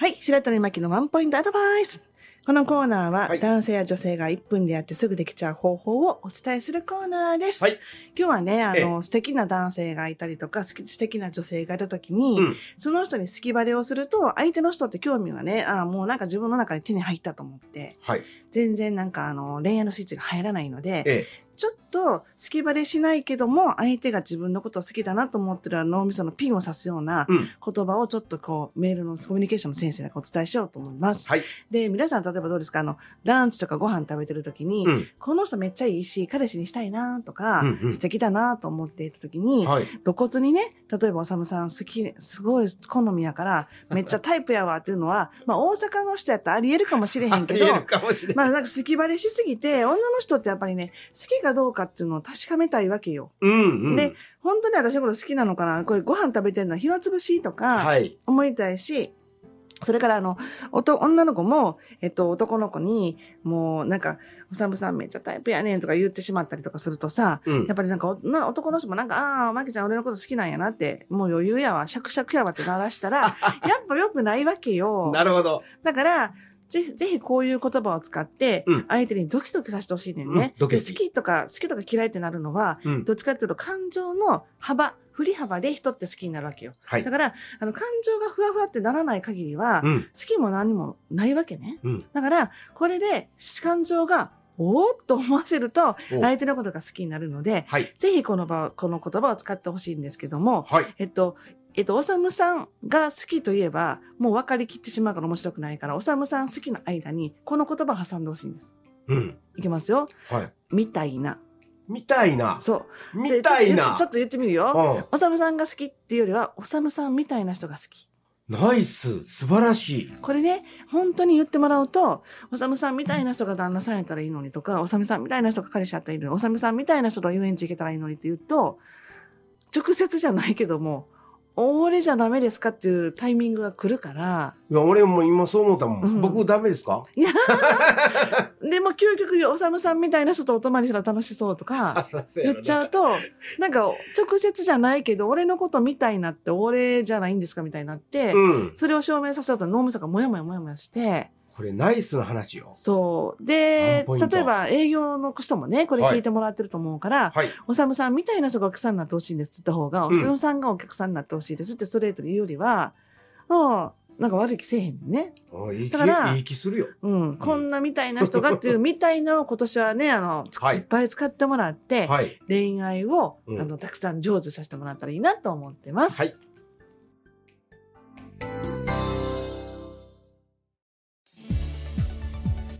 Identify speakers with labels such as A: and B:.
A: はい、白鳥巻のワンポイントアドバイス。このコーナーは、
B: はい
A: 男性や女性が1分でやってすぐできちゃう方法をお伝えするコーナーです。
B: はい
A: 今日はね、あ
B: え
A: の、素敵な男性がいたりとか、素敵な女性がいたときに、
B: うん
A: その人に好きバレをすると、相手の人って興味がね、あもうなんか自分の中に手に入ったと思って、
B: はい。
A: 全然なんかあの、恋愛のスイッチが入らないので、
B: え
A: ちょっと好きバレしないけども、相手が自分のことを好きだなと思ってる脳みそのピンを刺すような。言葉をちょっとこう、メールのコミュニケーションの先生がお伝えしようと思います。
B: はい。
A: で、皆さん例えばどうですか？あの、ランチとかご飯食べてる時に、
B: うん。
A: この人めっちゃいいし、彼氏にしたいなとか、
B: うんうん
A: 素敵だなと思っていた時に、
B: はい。
A: 露骨にね、例えばおさむさん好き、すごい好みやから、めっちゃタイプやわっていうのは、まあ大阪の人やったらあり得るかもしれへんけど
B: あり、えるかもしれない。
A: まあなんか好きバレしすぎて、女の人ってやっぱりね、好きかどうかっていうのを確かめたいわけよ。
B: うんうん。
A: で、本当に私のこと好きなのかな？これご飯食べてるの？は暇つぶしとか、
B: はい。
A: 思いたいし、それからあの、おと、女の子も、えっと、男の子に、もう、なんか、おさむさんめっちゃタイプやねんとか言ってしまったりとかするとさ、
B: うん
A: やっぱりなんかおな、男の人もなんか、ああ、まきちゃん俺のこと好きなんやなって、もう余裕やわ、シャクシャクやわって鳴らしたら、やっぱ良くないわけよ。
B: なるほど。
A: だから、ぜひ、ぜひこういう言葉を使って
B: うん、
A: 相手にドキドキさせてほしいねんね。
B: うんドキドキ
A: で好きとか、好きとか嫌いってなるのは、
B: うん。
A: どっちかっていうと感情の幅、振り幅で人って好きになるわけよ。
B: はい
A: だ。から、あの、感情がふわふわってならない限りは、好
B: うん。
A: きも何もないわけね。
B: うん。
A: だから、これで、感情が、おーっと思わせると、
B: お
A: 相手のことが好きになるので、
B: はい。
A: ぜひこの場、この言葉を使ってほしいんですけども、
B: はい。
A: えっと、えっと、おさむさんが好きといえば、もう分かりきってしまうから面白くないから、おさむさん好きの間に、この言葉を挟んでほしいんです。
B: うん。
A: いきますよ。
B: はい。
A: みたいな。
B: みたいな。
A: そう。
B: みたいな
A: でちょっと。言ってみるよ。
B: うん。
A: おさむさんが好きっていうよりは、おさむさんみたいな人が好き。
B: ナイス。素晴らしい。
A: これね、本当に言ってもらうと、おさむさんみたいな人が旦那さんやったらいいのにとか、おさむさんみたいな人が彼氏やったらいいのに、おさむさんみたいな人と遊園地行けたらいいのにって言うと、直接じゃないけども、俺じゃダメですかっていうタイミングが来るから、
B: いや、俺も今そう思ったもん。
A: うん。
B: 僕ダメですか？
A: いや、でも究極、おさむさんみたいな人とお泊まりしたら楽しそうとか、言っちゃうと、なんか直接じゃないけど、俺のことみたいなって俺じゃないんですかみたいになって、
B: うん。
A: それを証明させようと脳みそがもやもやもやもやして、
B: これナイスな話よ。
A: そう。
B: ワ
A: で例えば営業の人もね、これ聞いてもらってると思うから、
B: はい。
A: おさむさんみたいな人がお客さんになってほしいんですって言った方が、お
B: うん
A: さむさんがお客さんになってほしいですってストレートで言うよりは、ああ、なんか悪い気せえへんね。
B: あいい気、
A: だから
B: いい気するよ。
A: うん。こんなみたいな人がっていうみたいのを 今年はね、あの、
B: はい
A: いっぱい使ってもらって、
B: はい。
A: 恋愛を、
B: うん
A: あの、たくさん上手させてもらったらいいなと思ってます。
B: はい。